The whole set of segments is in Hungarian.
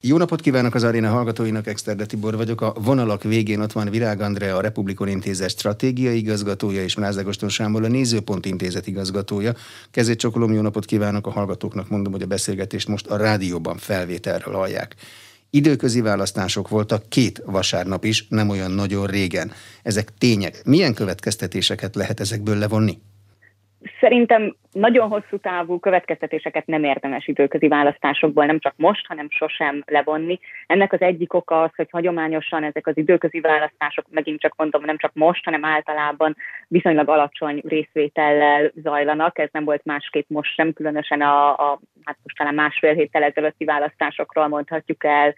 Jó napot kívánok az aréna hallgatóinak, Exterde Tibor vagyok. A vonalak végén ott van Virág Andrea, a Republikon Intézet stratégiai igazgatója, és Mrázágoston Sámbol a Nézőpont Intézet igazgatója. Kezét csokolom, jó napot kívánok a hallgatóknak, mondom, hogy a beszélgetést most a rádióban felvételről hallják. Időközi választások voltak két vasárnap is, nem olyan nagyon régen. Ezek tények. Milyen következtetéseket lehet ezekből levonni? Szerintem nagyon hosszú távú következtetéseket nem érdemes időközi választásokból, nem csak most, hanem sosem levonni. Ennek az egyik oka az, hogy hagyományosan ezek az időközi választások, megint csak mondom, nem csak most, hanem általában viszonylag alacsony részvétellel zajlanak. Ez nem volt másképp most sem, különösen a, a hát most talán másfél héttel ezelőtti választásokról mondhatjuk el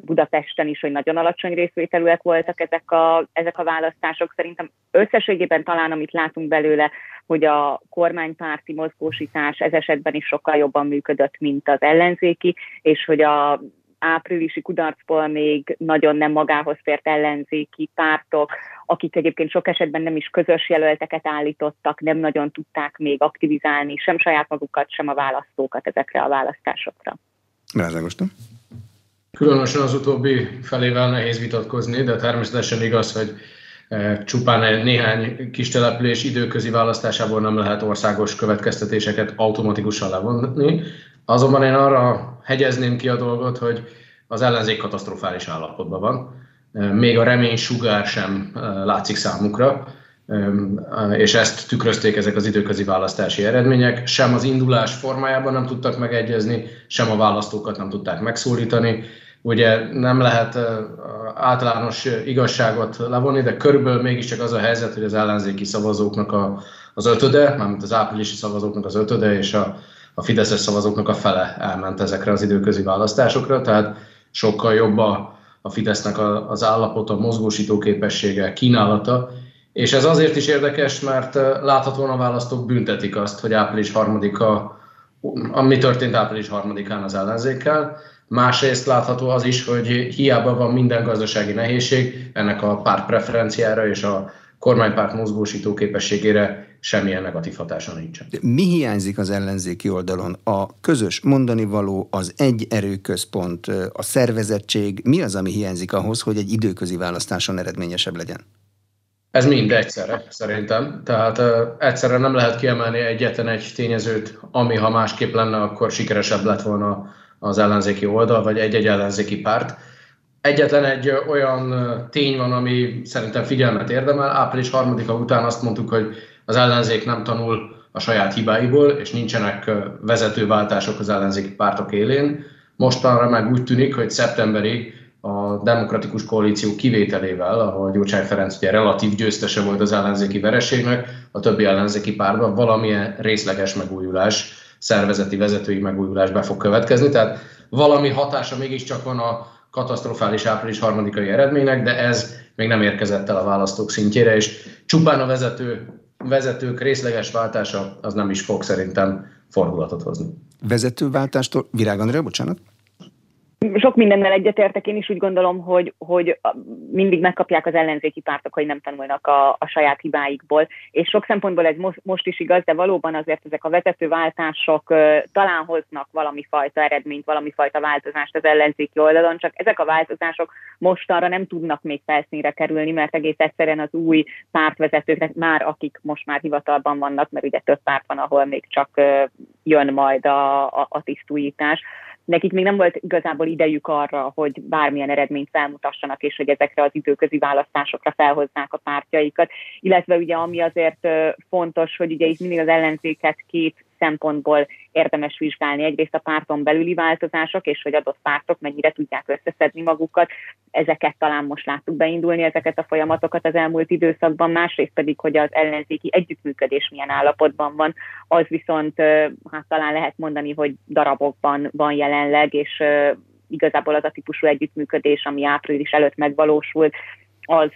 Budapesten is, hogy nagyon alacsony részvételűek voltak ezek a, ezek a választások. Szerintem összességében talán, amit látunk belőle, hogy a kormánypárti mozgósítás ez esetben is sokkal jobban működött, mint az ellenzéki, és hogy a áprilisi kudarcból még nagyon nem magához tért ellenzéki pártok, akik egyébként sok esetben nem is közös jelölteket állítottak, nem nagyon tudták még aktivizálni sem saját magukat, sem a választókat ezekre a választásokra. Rázágostam. Különösen az utóbbi felével nehéz vitatkozni, de természetesen igaz, hogy E, csupán néhány kis település időközi választásából nem lehet országos következtetéseket automatikusan levonni. Azonban én arra hegyezném ki a dolgot, hogy az ellenzék katasztrofális állapotban van. Még a remény sugár sem látszik számukra, és ezt tükrözték ezek az időközi választási eredmények. Sem az indulás formájában nem tudtak megegyezni, sem a választókat nem tudták megszólítani. Ugye nem lehet általános igazságot levonni, de körülbelül mégiscsak az a helyzet, hogy az ellenzéki szavazóknak a, az ötöde, mármint az áprilisi szavazóknak az ötöde, és a, a Fideszes szavazóknak a fele elment ezekre az időközi választásokra, tehát sokkal jobb a Fidesznek az állapota, mozgósító képessége, kínálata, és ez azért is érdekes, mert láthatóan a választók büntetik azt, hogy április harmadika, ami történt április harmadikán az ellenzékkel, Másrészt látható az is, hogy hiába van minden gazdasági nehézség, ennek a párt preferenciára és a kormánypárt mozgósító képességére semmilyen negatív hatása nincsen. Mi hiányzik az ellenzéki oldalon? A közös mondani való, az egy erőközpont, a szervezettség, mi az, ami hiányzik ahhoz, hogy egy időközi választáson eredményesebb legyen? Ez mind egyszerre, szerintem. Tehát uh, egyszerre nem lehet kiemelni egyetlen egy tényezőt, ami ha másképp lenne, akkor sikeresebb lett volna az ellenzéki oldal, vagy egy-egy ellenzéki párt. Egyetlen egy olyan tény van, ami szerintem figyelmet érdemel. Április harmadika után azt mondtuk, hogy az ellenzék nem tanul a saját hibáiból, és nincsenek vezetőváltások az ellenzéki pártok élén. Mostanra meg úgy tűnik, hogy szeptemberig a demokratikus koalíció kivételével, ahol Gyurcsány Ferenc ugye relatív győztese volt az ellenzéki vereségnek, a többi ellenzéki párban valamilyen részleges megújulás szervezeti vezetői megújulás be fog következni, tehát valami hatása mégiscsak van a katasztrofális április harmadikai eredménynek, de ez még nem érkezett el a választók szintjére, és csupán a vezető, vezetők részleges váltása az nem is fog szerintem fordulatot hozni. Vezetőváltástól, Virág Andrea, bocsánat? Sok mindennel egyetértek, én is úgy gondolom, hogy, hogy mindig megkapják az ellenzéki pártok, hogy nem tanulnak a, a saját hibáikból, és sok szempontból ez most, most is igaz, de valóban azért ezek a vezetőváltások talán hoznak valami fajta eredményt, valami fajta változást az ellenzéki oldalon, csak ezek a változások mostanra nem tudnak még felszínre kerülni, mert egész egyszerűen az új pártvezetők, már akik most már hivatalban vannak, mert ugye több párt van, ahol még csak jön majd a, a, a tisztújítás, nekik még nem volt igazából idejük arra, hogy bármilyen eredményt felmutassanak, és hogy ezekre az időközi választásokra felhoznák a pártjaikat. Illetve ugye ami azért fontos, hogy ugye itt mindig az ellenzéket két szempontból érdemes vizsgálni. Egyrészt a párton belüli változások, és hogy adott pártok mennyire tudják összeszedni magukat. Ezeket talán most láttuk beindulni, ezeket a folyamatokat az elmúlt időszakban. Másrészt pedig, hogy az ellenzéki együttműködés milyen állapotban van. Az viszont hát talán lehet mondani, hogy darabokban van jelenleg, és igazából az a típusú együttműködés, ami április előtt megvalósult, az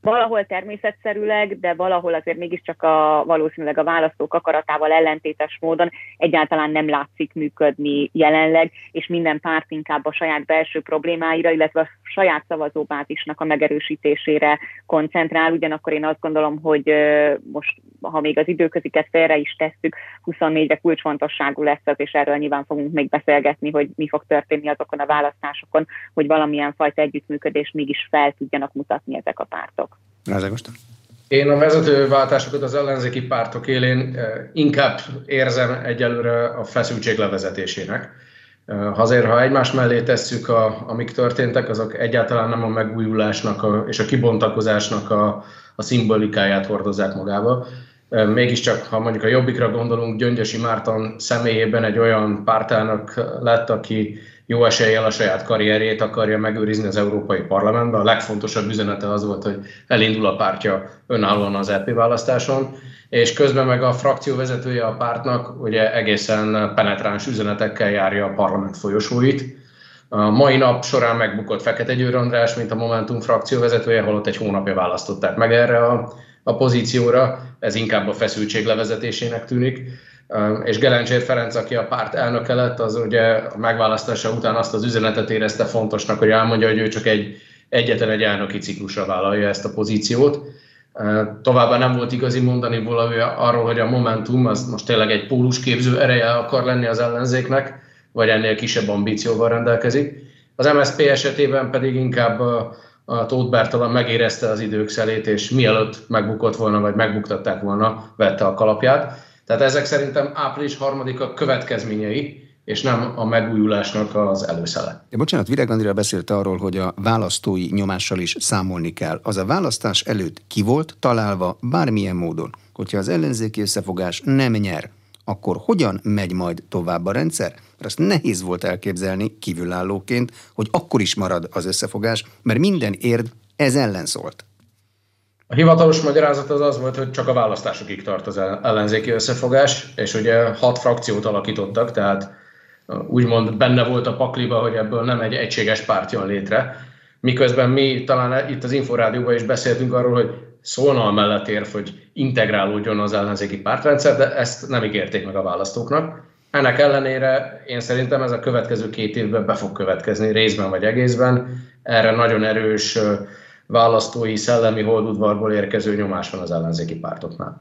valahol természetszerűleg, de valahol azért mégiscsak a, valószínűleg a választók akaratával ellentétes módon egyáltalán nem látszik működni jelenleg, és minden párt inkább a saját belső problémáira, illetve a saját szavazóbázisnak a megerősítésére koncentrál. Ugyanakkor én azt gondolom, hogy most, ha még az időköziket félre is tesszük, 24-re kulcsfontosságú lesz az, és erről nyilván fogunk még beszélgetni, hogy mi fog történni azokon a választásokon, hogy valamilyen fajta együttműködést mégis fel tudjanak mutatni ezek a pártok. Én a vezetőváltásokat az ellenzéki pártok élén inkább érzem egyelőre a feszültség levezetésének Azért, ha egymás mellé tesszük, a, amik történtek, azok egyáltalán nem a megújulásnak a, és a kibontakozásnak a, a szimbolikáját hordozzák magába. Mégiscsak, ha mondjuk a Jobbikra gondolunk, Gyöngyösi Márton személyében egy olyan pártának lett, aki jó eséllyel a saját karrierjét akarja megőrizni az Európai Parlamentben. A legfontosabb üzenete az volt, hogy elindul a pártja önállóan az EP választáson és közben meg a frakció vezetője a pártnak ugye egészen penetráns üzenetekkel járja a parlament folyosóit. A mai nap során megbukott Fekete Győr András, mint a Momentum frakció vezetője, holott egy hónapja választották meg erre a, a pozícióra, ez inkább a feszültség levezetésének tűnik. És Gelencsér Ferenc, aki a párt elnöke lett, az ugye a megválasztása után azt az üzenetet érezte fontosnak, hogy elmondja, hogy ő csak egy egyetlen egy elnöki ciklusra vállalja ezt a pozíciót Továbbá nem volt igazi mondani valami arról, hogy a Momentum az most tényleg egy pólusképző ereje akar lenni az ellenzéknek, vagy ennél kisebb ambícióval rendelkezik. Az MSZP esetében pedig inkább a Tóth Bertalan megérezte az idők szelét, és mielőtt megbukott volna, vagy megbuktatták volna, vette a kalapját. Tehát ezek szerintem április harmadika következményei, és nem a megújulásnak az előszele. Ja, bocsánat, Virág Andrea beszélt arról, hogy a választói nyomással is számolni kell. Az a választás előtt ki volt találva bármilyen módon, hogyha az ellenzéki összefogás nem nyer, akkor hogyan megy majd tovább a rendszer? Mert azt nehéz volt elképzelni kívülállóként, hogy akkor is marad az összefogás, mert minden érd ez ellen szólt. A hivatalos magyarázat az az volt, hogy csak a választásokig tart az ellenzéki összefogás, és ugye hat frakciót alakítottak, tehát úgymond benne volt a pakliba, hogy ebből nem egy egységes párt jön létre. Miközben mi talán itt az Inforádióban is beszéltünk arról, hogy szólna mellett érv, hogy integrálódjon az ellenzéki pártrendszer, de ezt nem ígérték meg a választóknak. Ennek ellenére én szerintem ez a következő két évben be fog következni, részben vagy egészben. Erre nagyon erős választói, szellemi holdudvarból érkező nyomás van az ellenzéki pártoknál.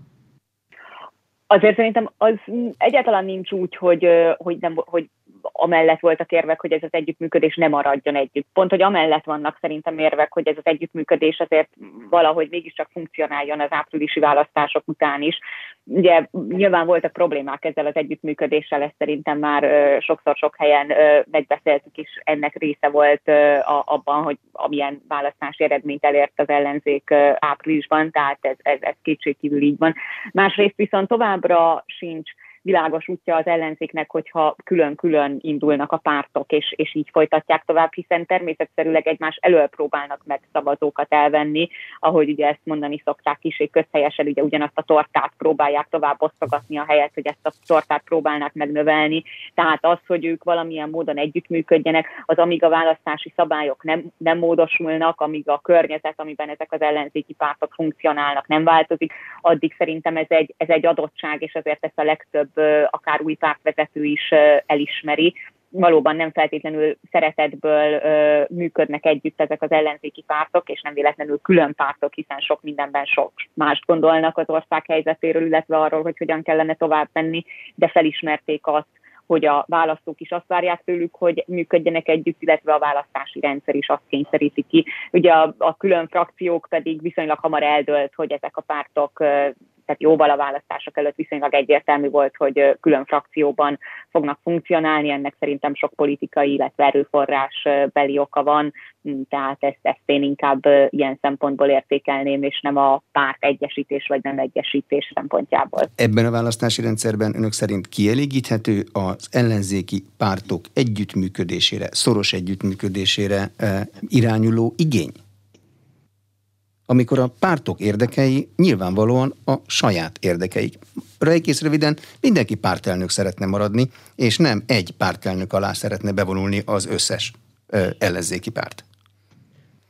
Azért szerintem az egyáltalán nincs úgy, hogy, hogy, nem, hogy amellett voltak érvek, hogy ez az együttműködés nem maradjon együtt. Pont, hogy amellett vannak szerintem érvek, hogy ez az együttműködés azért valahogy mégiscsak funkcionáljon az áprilisi választások után is. Ugye nyilván voltak problémák ezzel az együttműködéssel, ezt szerintem már sokszor sok helyen megbeszéltük is, ennek része volt abban, hogy amilyen választási eredményt elért az ellenzék áprilisban, tehát ez, ez, ez kétségkívül így van. Másrészt viszont továbbra sincs világos útja az ellenzéknek, hogyha külön-külön indulnak a pártok, és, és így folytatják tovább, hiszen természetszerűleg egymás elől próbálnak meg szavazókat elvenni, ahogy ugye ezt mondani szokták is, és közhelyesen ugye ugyanazt a tortát próbálják tovább osztogatni a helyet, hogy ezt a tortát próbálnak megnövelni. Tehát az, hogy ők valamilyen módon együttműködjenek, az amíg a választási szabályok nem, nem módosulnak, amíg a környezet, amiben ezek az ellenzéki pártok funkcionálnak, nem változik, addig szerintem ez egy, ez egy adottság, és azért ezt a legtöbb akár új pártvezető is elismeri. Valóban nem feltétlenül szeretetből működnek együtt ezek az ellenzéki pártok, és nem véletlenül külön pártok, hiszen sok mindenben sok mást gondolnak az ország helyzetéről, illetve arról, hogy hogyan kellene tovább menni, de felismerték azt, hogy a választók is azt várják tőlük, hogy működjenek együtt, illetve a választási rendszer is azt kényszeríti ki. Ugye a, a külön frakciók pedig viszonylag hamar eldölt, hogy ezek a pártok tehát jóval a választások előtt viszonylag egyértelmű volt, hogy külön frakcióban fognak funkcionálni, ennek szerintem sok politikai, illetve erőforrás beli oka van, tehát ezt, ezt én inkább ilyen szempontból értékelném, és nem a párt egyesítés vagy nem egyesítés szempontjából. Ebben a választási rendszerben önök szerint kielégíthető az ellenzéki pártok együttműködésére, szoros együttműködésére irányuló igény? Amikor a pártok érdekei nyilvánvalóan a saját érdekeik. Rejkész röviden mindenki pártelnök szeretne maradni, és nem egy pártelnök alá szeretne bevonulni az összes ö, ellenzéki párt.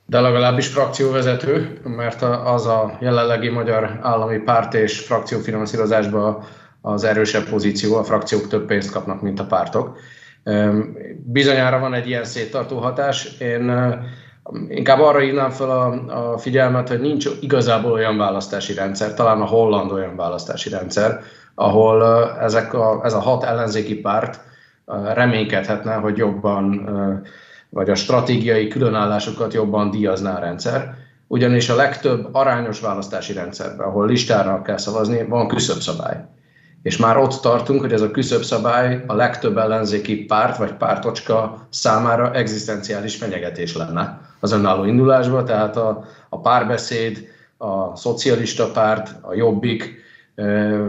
de legalábbis frakcióvezető, mert az a jelenlegi magyar állami párt és frakciófinanszírozásban az erősebb pozíció, a frakciók több pénzt kapnak, mint a pártok. Bizonyára van egy ilyen széttartó hatás. Én inkább arra hívnám fel a, a figyelmet, hogy nincs igazából olyan választási rendszer, talán a holland olyan választási rendszer, ahol ezek a, ez a hat ellenzéki párt reménykedhetne, hogy jobban, vagy a stratégiai különállásokat jobban díjazná a rendszer. Ugyanis a legtöbb arányos választási rendszerben, ahol listára kell szavazni, van küszöbszabály. És már ott tartunk, hogy ez a küszöbszabály a legtöbb ellenzéki párt vagy pártocska számára egzisztenciális fenyegetés lenne az önálló indulásba, tehát a, a párbeszéd, a szocialista párt, a jobbik,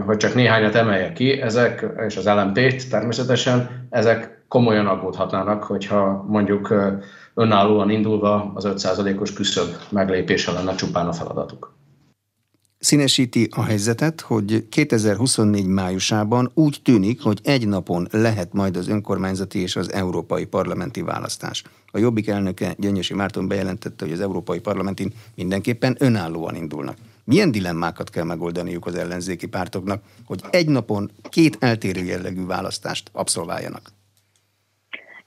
hogy csak néhányat emeljek ki, ezek, és az LMP-t természetesen, ezek komolyan aggódhatnának, hogyha mondjuk önállóan indulva az 5%-os küszöb meglépése lenne csupán a feladatuk színesíti a helyzetet, hogy 2024 májusában úgy tűnik, hogy egy napon lehet majd az önkormányzati és az európai parlamenti választás. A Jobbik elnöke Gyöngyösi Márton bejelentette, hogy az európai parlamentin mindenképpen önállóan indulnak. Milyen dilemmákat kell megoldaniuk az ellenzéki pártoknak, hogy egy napon két eltérő jellegű választást abszolváljanak?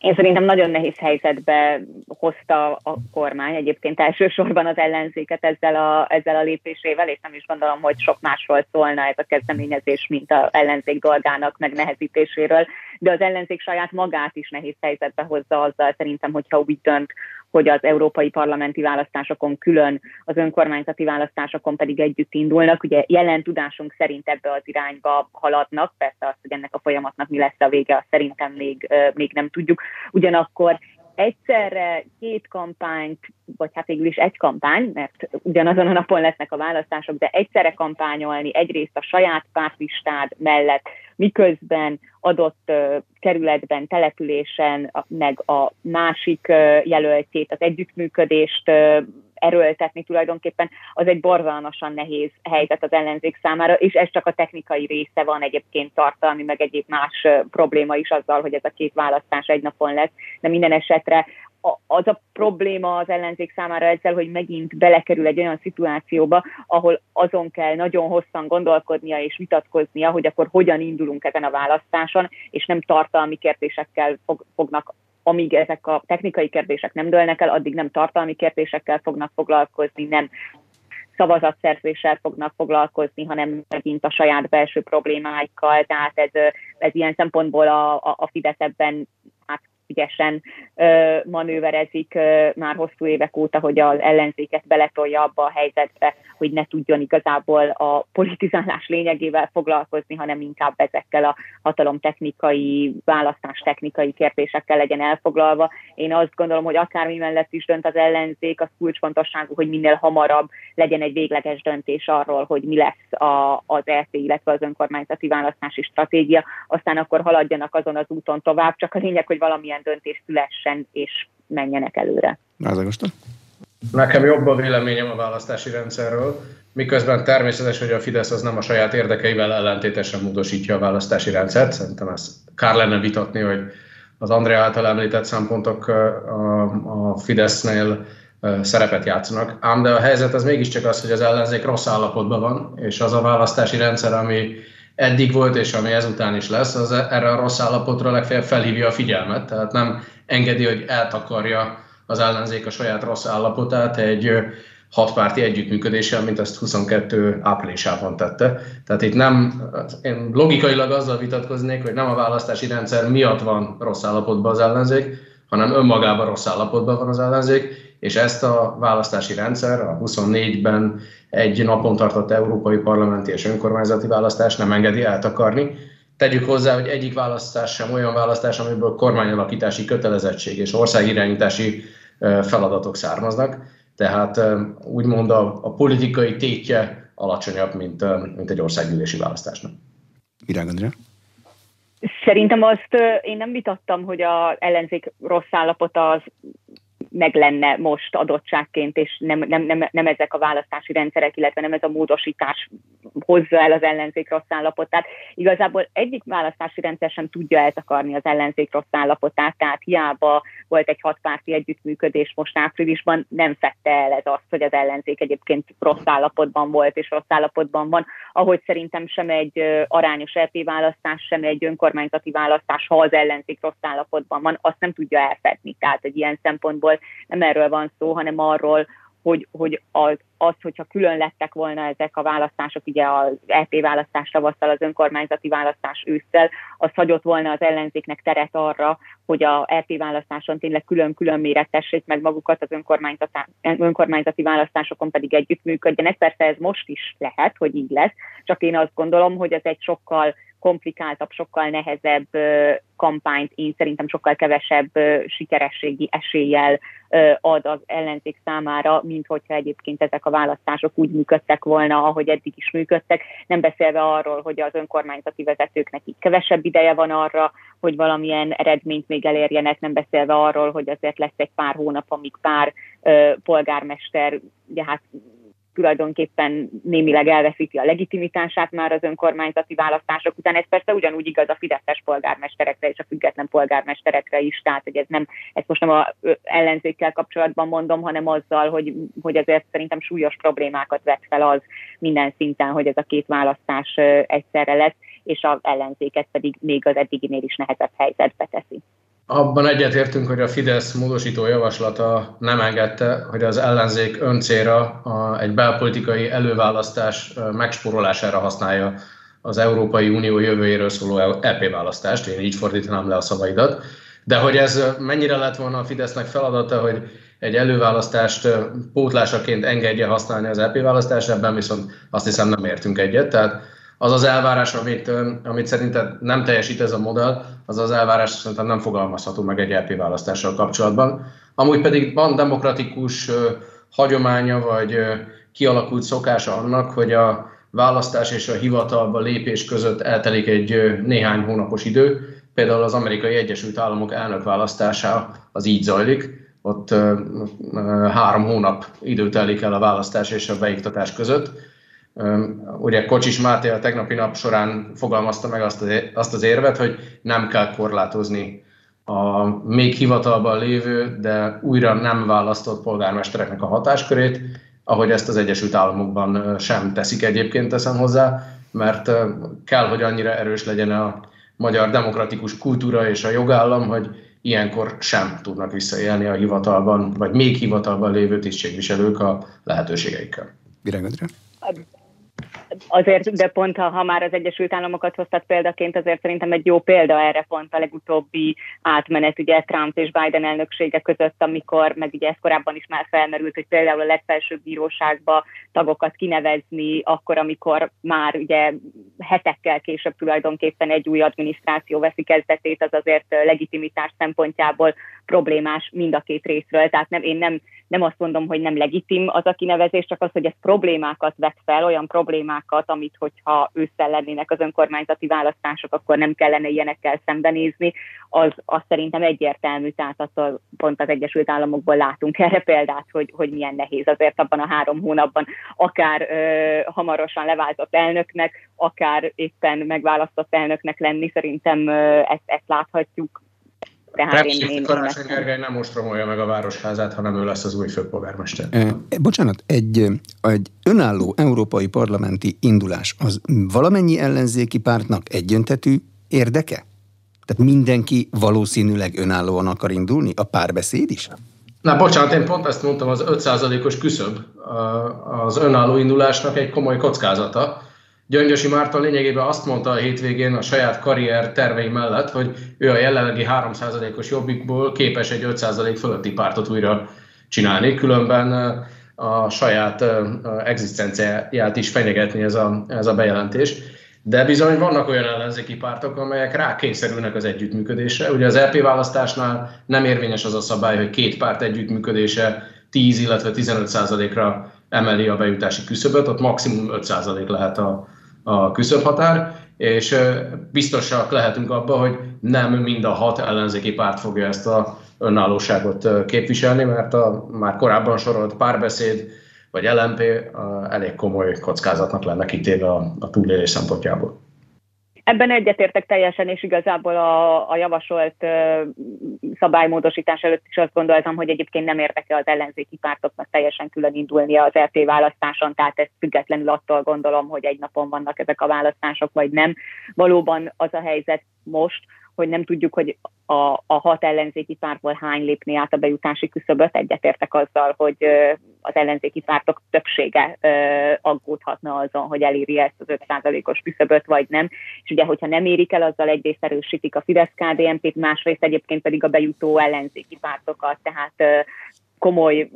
Én szerintem nagyon nehéz helyzetbe hozta a kormány, egyébként elsősorban az ellenzéket ezzel a, ezzel a lépésével, és nem is gondolom, hogy sok másról szólna ez a kezdeményezés, mint az ellenzék dolgának megnehezítéséről, de az ellenzék saját magát is nehéz helyzetbe hozza azzal szerintem, hogyha úgy dönt, hogy az európai parlamenti választásokon külön, az önkormányzati választásokon pedig együtt indulnak. Ugye jelen tudásunk szerint ebbe az irányba haladnak, persze azt, hogy ennek a folyamatnak mi lesz a vége, azt szerintem még, még nem tudjuk. Ugyanakkor egyszerre két kampányt, vagy hát végül is egy kampány, mert ugyanazon a napon lesznek a választások, de egyszerre kampányolni egyrészt a saját pártlistád mellett, miközben adott kerületben, településen, meg a másik jelöltjét, az együttműködést erőltetni tulajdonképpen, az egy borzalmasan nehéz helyzet az ellenzék számára, és ez csak a technikai része van egyébként tartalmi, meg egyéb más probléma is azzal, hogy ez a két választás egy napon lesz, de minden esetre az a probléma az ellenzék számára ezzel, hogy megint belekerül egy olyan szituációba, ahol azon kell nagyon hosszan gondolkodnia és vitatkoznia, hogy akkor hogyan indulunk ezen a választáson, és nem tartalmi kérdésekkel fog, fognak amíg ezek a technikai kérdések nem dőlnek el, addig nem tartalmi kérdésekkel fognak foglalkozni, nem szavazatszerzéssel fognak foglalkozni, hanem megint a saját belső problémáikkal. Tehát ez, ez ilyen szempontból a, a, a Fidesz ebben ügyesen ö, manőverezik ö, már hosszú évek óta, hogy az ellenzéket beletolja abba a helyzetbe, hogy ne tudjon igazából a politizálás lényegével foglalkozni, hanem inkább ezekkel a hatalomtechnikai, választás technikai kérdésekkel legyen elfoglalva. Én azt gondolom, hogy akármi mellett is dönt az ellenzék, az kulcsfontosságú, hogy minél hamarabb legyen egy végleges döntés arról, hogy mi lesz a, az ELT, illetve az önkormányzati választási stratégia, aztán akkor haladjanak azon az úton tovább, csak a lényeg, hogy valamilyen döntés szülessen és menjenek előre. Lázagoston? Nekem jobb a véleményem a választási rendszerről, miközben természetes, hogy a Fidesz az nem a saját érdekeivel ellentétesen módosítja a választási rendszert. Szerintem ezt kár lenne vitatni, hogy az Andrea által említett szempontok a, a Fidesznél szerepet játszanak. Ám de a helyzet az mégiscsak az, hogy az ellenzék rossz állapotban van, és az a választási rendszer, ami eddig volt, és ami ezután is lesz, az erre a rossz állapotra legfeljebb felhívja a figyelmet, tehát nem engedi, hogy eltakarja az ellenzék a saját rossz állapotát egy hatpárti együttműködéssel, mint ezt 22 áprilisában tette. Tehát itt nem, én logikailag azzal vitatkoznék, hogy nem a választási rendszer miatt van rossz állapotban az ellenzék, hanem önmagában rossz állapotban van az ellenzék, és ezt a választási rendszer a 24-ben egy napon tartott európai parlamenti és önkormányzati választás nem engedi eltakarni. Tegyük hozzá, hogy egyik választás sem olyan választás, amiből kormányalakítási kötelezettség és országirányítási feladatok származnak. Tehát úgymond a, a politikai tétje alacsonyabb, mint, mint egy országgyűlési választásnak. Virág Andrea? Szerintem azt én nem vitattam, hogy az ellenzék rossz állapota az meg lenne most adottságként, és nem, nem, nem, nem ezek a választási rendszerek, illetve nem ez a módosítás hozza el az ellenzék rossz állapotát. Igazából egyik választási rendszer sem tudja eltakarni az ellenzék rossz állapotát, tehát hiába volt egy hatpárti együttműködés most áprilisban, nem fette el ez azt, hogy az ellenzék egyébként rossz állapotban volt és rossz állapotban van, ahogy szerintem sem egy arányos LP e választás, sem egy önkormányzati választás, ha az ellenzék rossz állapotban van, azt nem tudja elfedni. Tehát egy ilyen szempontból nem erről van szó, hanem arról, hogy, hogy az, az, hogyha külön lettek volna ezek a választások, ugye az EP választás tavasszal, az önkormányzati választás ősszel, az hagyott volna az ellenzéknek teret arra, hogy a EP választáson tényleg külön-külön méretessék meg magukat, az önkormányzati választásokon pedig együttműködjenek. Persze ez most is lehet, hogy így lesz, csak én azt gondolom, hogy ez egy sokkal komplikáltabb, sokkal nehezebb kampányt én szerintem sokkal kevesebb sikerességi eséllyel ad az ellenzék számára, mint hogyha egyébként ezek a választások úgy működtek volna, ahogy eddig is működtek, nem beszélve arról, hogy az önkormányzati vezetőknek így kevesebb ideje van arra, hogy valamilyen eredményt még elérjenek, nem beszélve arról, hogy azért lesz egy pár hónap, amíg pár polgármester, ugye hát tulajdonképpen némileg elveszíti a legitimitását már az önkormányzati választások után. Ez persze ugyanúgy igaz a fideszes polgármesterekre és a független polgármesterekre is, tehát hogy ez nem, ezt most nem a ellenzékkel kapcsolatban mondom, hanem azzal, hogy, hogy ezért szerintem súlyos problémákat vet fel az minden szinten, hogy ez a két választás egyszerre lesz, és az ellenzéket pedig még az eddiginél is nehezebb helyzetbe teszi. Abban egyetértünk, hogy a Fidesz módosító javaslata nem engedte, hogy az ellenzék öncéra egy belpolitikai előválasztás megsporolására használja az Európai Unió jövőjéről szóló EP választást, én így fordítanám le a szavaidat. De hogy ez mennyire lett volna a Fidesznek feladata, hogy egy előválasztást pótlásaként engedje használni az EP választást, ebben viszont azt hiszem nem értünk egyet. Tehát az az elvárás, amit, amit szerinted nem teljesít ez a modell, az az elvárás szerintem nem fogalmazható meg egy LP választással kapcsolatban. Amúgy pedig van demokratikus hagyománya, vagy kialakult szokása annak, hogy a választás és a hivatalba lépés között eltelik egy néhány hónapos idő. Például az amerikai Egyesült Államok elnökválasztása az így zajlik. Ott három hónap idő telik el a választás és a beiktatás között Ugye Kocsis Máté a tegnapi nap során fogalmazta meg azt az, azt az érvet, hogy nem kell korlátozni a még hivatalban lévő, de újra nem választott polgármestereknek a hatáskörét, ahogy ezt az Egyesült Államokban sem teszik egyébként, teszem hozzá, mert kell, hogy annyira erős legyen a magyar demokratikus kultúra és a jogállam, hogy ilyenkor sem tudnak visszaélni a hivatalban, vagy még hivatalban lévő tisztségviselők a lehetőségeikkel. Virág azért, de pont ha, ha már az Egyesült Államokat hoztat példaként, azért szerintem egy jó példa erre pont a legutóbbi átmenet, ugye Trump és Biden elnöksége között, amikor, meg ugye ez korábban is már felmerült, hogy például a legfelsőbb bíróságba tagokat kinevezni, akkor, amikor már ugye hetekkel később tulajdonképpen egy új adminisztráció veszi kezdetét, az azért legitimitás szempontjából problémás mind a két részről. Tehát nem, én nem, nem azt mondom, hogy nem legitim az a kinevezés, csak az, hogy ez problémákat vet fel, olyan problémákat, amit hogyha ősszel lennének az önkormányzati választások, akkor nem kellene ilyenekkel szembenézni, az, az szerintem egyértelmű, tehát attól pont az Egyesült Államokból látunk erre példát, hogy, hogy milyen nehéz azért abban a három hónapban, akár ö, hamarosan leváltott elnöknek, akár éppen megválasztott elnöknek lenni, szerintem ö, ezt, ezt láthatjuk tehát én, én, Karácsony Gergely nem most romolja meg a városházát, hanem ő lesz az új főpolgármester. E, bocsánat, egy, egy önálló európai parlamenti indulás az valamennyi ellenzéki pártnak egyöntetű érdeke? Tehát mindenki valószínűleg önállóan akar indulni? A párbeszéd is? Na, bocsánat, én pont ezt mondtam, az 5%-os küszöb az önálló indulásnak egy komoly kockázata Gyöngyösi Márton lényegében azt mondta a hétvégén a saját karrier tervei mellett, hogy ő a jelenlegi 3%-os jobbikból képes egy 5% fölötti pártot újra csinálni, különben a saját egzisztenciáját is fenyegetni ez a, ez a bejelentés. De bizony vannak olyan ellenzéki pártok, amelyek rákényszerülnek az együttműködésre. Ugye az LP választásnál nem érvényes az a szabály, hogy két párt együttműködése 10, illetve 15 ra emeli a bejutási küszöböt, ott maximum 5 lehet a, a küszöbhatár, és biztosak lehetünk abban, hogy nem mind a hat ellenzéki párt fogja ezt a önállóságot képviselni, mert a már korábban sorolt párbeszéd vagy LMP elég komoly kockázatnak lenne kitéve a, a túlélés szempontjából. Ebben egyetértek teljesen, és igazából a, a javasolt uh, szabálymódosítás előtt is azt gondoltam, hogy egyébként nem érdeke az ellenzéki pártoknak teljesen külön indulnia az LP választáson, tehát ezt függetlenül attól gondolom, hogy egy napon vannak ezek a választások, vagy nem. Valóban az a helyzet most, hogy nem tudjuk, hogy a, a hat ellenzéki pártból hány lépni át a bejutási küszöböt. Egyetértek azzal, hogy az ellenzéki pártok többsége aggódhatna azon, hogy eléri ezt az 5%-os küszöböt, vagy nem. És ugye, hogyha nem érik el, azzal egyrészt erősítik a Fidesz-KDNP-t, másrészt egyébként pedig a bejutó ellenzéki pártokat, tehát komoly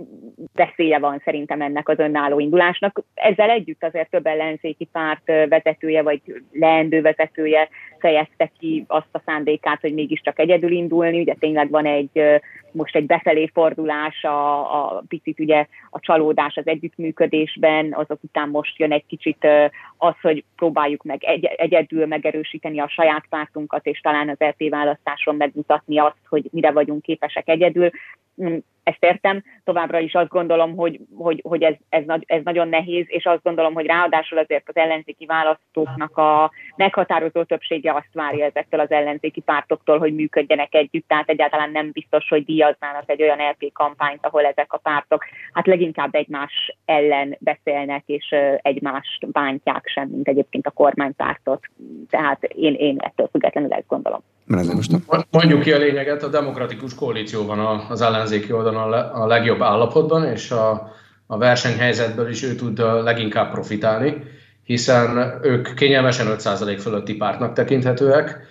veszélye van szerintem ennek az önálló indulásnak. Ezzel együtt azért több ellenzéki párt vezetője vagy leendő vezetője fejezte ki azt a szándékát, hogy mégiscsak egyedül indulni. Ugye tényleg van egy most egy befelé fordulás, a, a picit ugye a csalódás az együttműködésben, azok után most jön egy kicsit az, hogy próbáljuk meg egy, egyedül megerősíteni a saját pártunkat, és talán az LP választáson megmutatni azt, hogy mire vagyunk képesek egyedül. Ezt értem, továbbra is azt gondolom, hogy, hogy, hogy ez, ez, nagy, ez nagyon nehéz, és azt gondolom, hogy ráadásul azért az ellenzéki választóknak a meghatározó többsége azt várja ezektől az ellenzéki pártoktól, hogy működjenek együtt, tehát egyáltalán nem biztos, hogy díjaznának egy olyan LP kampányt, ahol ezek a pártok hát leginkább egymás ellen beszélnek, és egymást bántják sem, mint egyébként a kormánypártot. Tehát én, én ettől függetlenül ezt gondolom. Mondjuk ki a lényeget, a demokratikus koalíció van az ellenzéki oldalon a legjobb állapotban, és a, a versenyhelyzetből is ő tud leginkább profitálni, hiszen ők kényelmesen 5% fölötti pártnak tekinthetőek,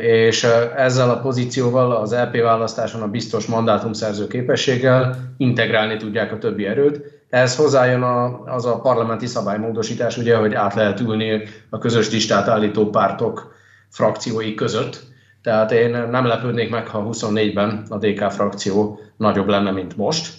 és ezzel a pozícióval az LP választáson a biztos mandátumszerző képességgel integrálni tudják a többi erőt. Ehhez hozzájön a, az a parlamenti szabálymódosítás, ugye, hogy át lehet ülni a közös listát állító pártok frakciói között, tehát én nem lepődnék meg, ha 24-ben a DK frakció nagyobb lenne, mint most.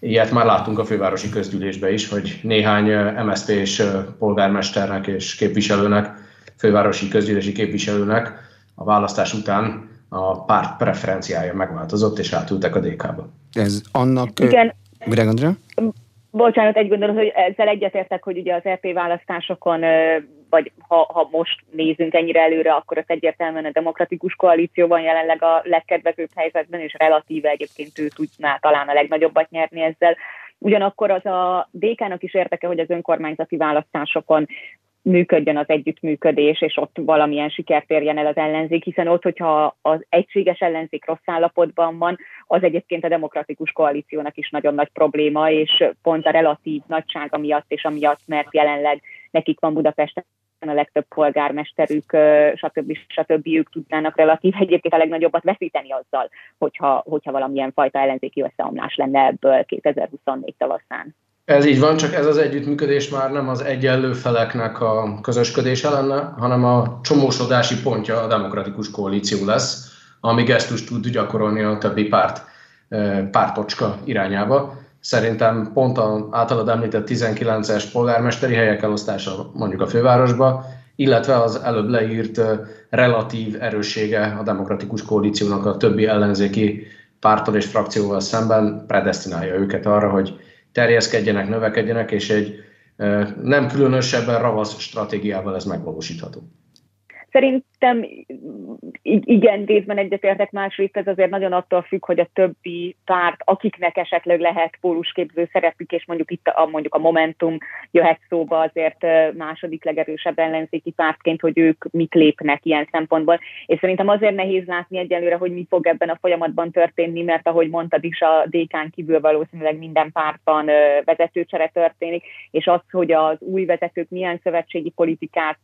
Ilyet már láttunk a fővárosi közgyűlésben is, hogy néhány MSZP és polgármesternek és képviselőnek, fővárosi közgyűlési képviselőnek a választás után a párt preferenciája megváltozott, és átültek a DK-ba. Ez annak... Igen. Greg Andrea? Bocsánat, egy gondolat, hogy ezzel egyetértek, hogy ugye az EP választásokon vagy ha, ha most nézünk ennyire előre, akkor az egyértelműen a demokratikus koalíció van jelenleg a legkedvezőbb helyzetben, és relatíve egyébként ő tudná talán a legnagyobbat nyerni ezzel. Ugyanakkor az a DK-nak is érdeke, hogy az önkormányzati választásokon működjön az együttműködés, és ott valamilyen sikert érjen el az ellenzék, hiszen ott, hogyha az egységes ellenzék rossz állapotban van, az egyébként a demokratikus koalíciónak is nagyon nagy probléma, és pont a relatív nagysága miatt, és amiatt, mert jelenleg nekik van Budapesten a legtöbb polgármesterük, stb. stb. ők tudnának relatív egyébként a legnagyobbat veszíteni azzal, hogyha, hogyha valamilyen fajta ellenzéki összeomlás lenne ebből 2024 tavaszán. Ez így van, csak ez az együttműködés már nem az egyenlő feleknek a közösködése lenne, hanem a csomósodási pontja a demokratikus koalíció lesz, ami gesztust tud gyakorolni a többi párt, pártocska irányába. Szerintem pont az általad említett 19-es polgármesteri helyek elosztása mondjuk a fővárosba, illetve az előbb leírt relatív erőssége a demokratikus koalíciónak a többi ellenzéki pártól és frakcióval szemben predestinálja őket arra, hogy terjeszkedjenek, növekedjenek, és egy nem különösebben ravasz stratégiával ez megvalósítható. Szerintem igen, részben egyetértek, másrészt ez azért nagyon attól függ, hogy a többi párt, akiknek esetleg lehet pólusképző szerepük, és mondjuk itt a, mondjuk a Momentum jöhet szóba azért második legerősebb ellenzéki pártként, hogy ők mit lépnek ilyen szempontból. És szerintem azért nehéz látni egyelőre, hogy mi fog ebben a folyamatban történni, mert ahogy mondtad is, a DK-n kívül valószínűleg minden pártban vezetőcsere történik, és az, hogy az új vezetők milyen szövetségi politikát